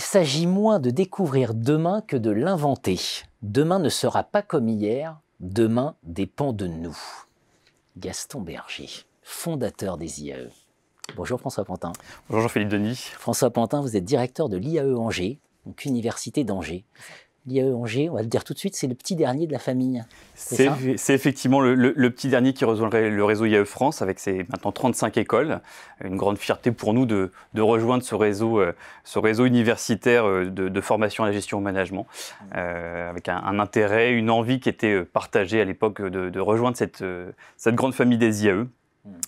s'agit moins de découvrir demain que de l'inventer. Demain ne sera pas comme hier, demain dépend de nous. Gaston Berger, fondateur des IAE. Bonjour François Pantin. Bonjour Jean-Philippe Denis. François Pantin, vous êtes directeur de l'IAE Angers, donc Université d'Angers. L'IAE Angers, on va le dire tout de suite, c'est le petit dernier de la famille. C'est effectivement le, petit dernier qui rejoint le réseau IAE France avec ses maintenant 35 écoles. Une grande fierté pour nous de, rejoindre ce réseau, euh, ce réseau universitaire euh, de, formation à la gestion au management, euh, avec un, intérêt, une envie qui était partagée à l'époque de, rejoindre cette, cette grande famille des IAE.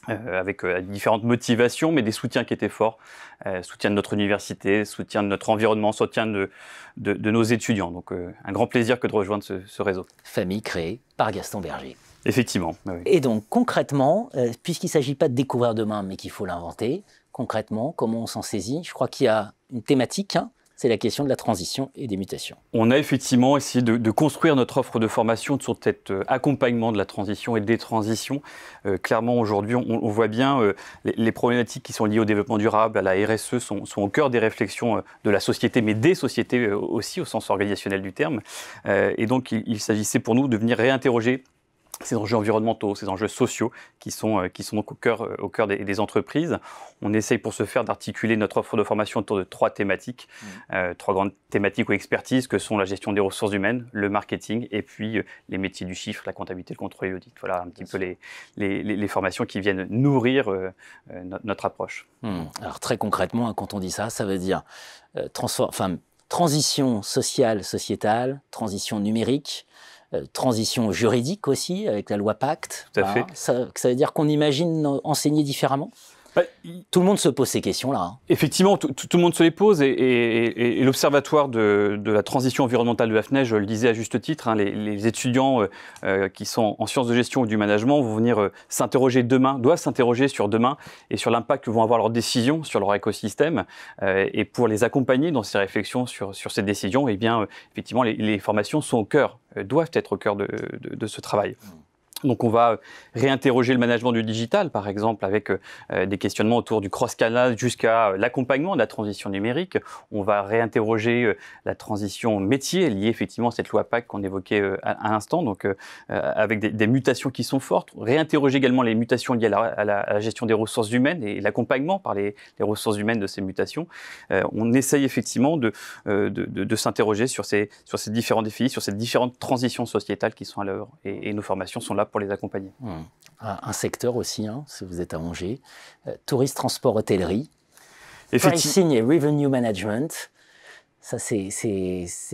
Euh, avec euh, différentes motivations, mais des soutiens qui étaient forts. Euh, soutien de notre université, soutien de notre environnement, soutien de, de, nos étudiants. Donc un grand plaisir que de rejoindre ce, réseau. Famille créée par Gaston Berger. Effectivement. Et donc concrètement, puisqu'il ne s'agit pas de découvrir demain, mais qu'il faut l'inventer, concrètement, comment on s'en saisit? Je crois qu'il y a une thématique. Hein, c'est la question de la transition et des mutations. On a effectivement essayé de, construire notre offre de formation sur cet euh, accompagnement de la transition et des transitions. Euh, clairement, aujourd'hui, on, voit bien euh, les, problématiques qui sont liées au développement durable, à la RSE, sont, au cœur des réflexions de la société, mais des sociétés aussi, au sens organisationnel du terme. et donc, il s'agissait pour nous de venir réinterroger ces enjeux environnementaux, ces enjeux sociaux qui sont, euh, qui sont donc au cœur, euh, au cœur des, entreprises. On essaye pour ce faire d'articuler notre offre de formation autour de trois thématiques, mmh. euh, trois grandes thématiques ou expertises que sont la gestion des ressources humaines, le marketing et puis les métiers du chiffre, la comptabilité, le contrôle et l'audit. Voilà un petit peu les, les, les, formations qui viennent nourrir notre, approche. Mmh. Alors très concrètement, hein, quand on dit ça, ça veut dire enfin, transition sociale, sociétale, transition numérique, transition juridique aussi, avec la loi Pacte. Tout à fait. Ça, ça veut dire qu'on imagine enseigner différemment? Bah, tout le monde se pose ces questions-là. Hein. Effectivement, tout, le monde se les pose et, l'Observatoire de, la transition environnementale de la FNES, je le disais à juste titre, hein, les, étudiants euh, euh, qui sont en sciences de gestion ou du management vont venir s'interroger demain, doivent s'interroger sur demain et sur l'impact que vont avoir leurs décisions sur leur écosystème. et pour les accompagner dans ces réflexions sur, sur ces décisions, eh bien, effectivement, les, formations sont au cœur euh, doivent être au cœur de, ce travail. Mmh. Donc on va réinterroger le management du digital, par exemple, avec euh, des questionnements autour du cross-canal jusqu'à l'accompagnement de la transition numérique. On va réinterroger euh, la transition métier liée effectivement à cette loi PAC qu'on évoquait euh, à, l'instant, donc avec des, mutations qui sont fortes. Réinterroger également les mutations liées à la, gestion des ressources humaines et l'accompagnement par les, ressources humaines de ces mutations. on essaye effectivement de, de, s'interroger sur ces, sur ces différents défis, sur ces différentes transitions sociétales qui sont à l'œuvre. Et nos formations sont là pour les accompagner. Mmh. Un secteur aussi, hein, si vous êtes à Angers, euh, tourisme, transport, hôtellerie, pricing et revenue management. Ça, c'est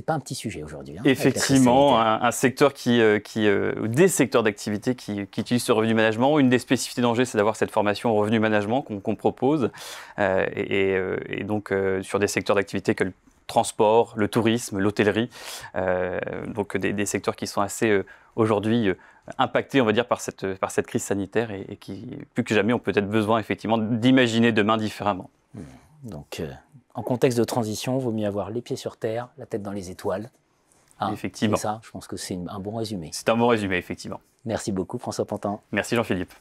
pas un petit sujet aujourd'hui. Hein, Effectivement, un, secteur qui, euh, qui euh, des secteurs d'activité qui, qui, utilisent ce revenu management. Une des spécificités d'Angers, c'est d'avoir cette formation au revenu management qu'on propose. et, et, donc, sur des secteurs d'activité que le transport, le tourisme, l'hôtellerie, euh, donc des, secteurs qui sont assez euh, aujourd'hui euh, impactés, on va dire, par cette, par cette crise sanitaire et, qui, plus que jamais, ont peut-être besoin effectivement d'imaginer demain différemment. Mmh. Donc, en contexte de transition, il vaut mieux avoir les pieds sur terre, la tête dans les étoiles. Hein, effectivement. ça, je pense que c'est un bon résumé. C'est un bon résumé, effectivement. Merci beaucoup, François Pantin. Merci, Jean-Philippe.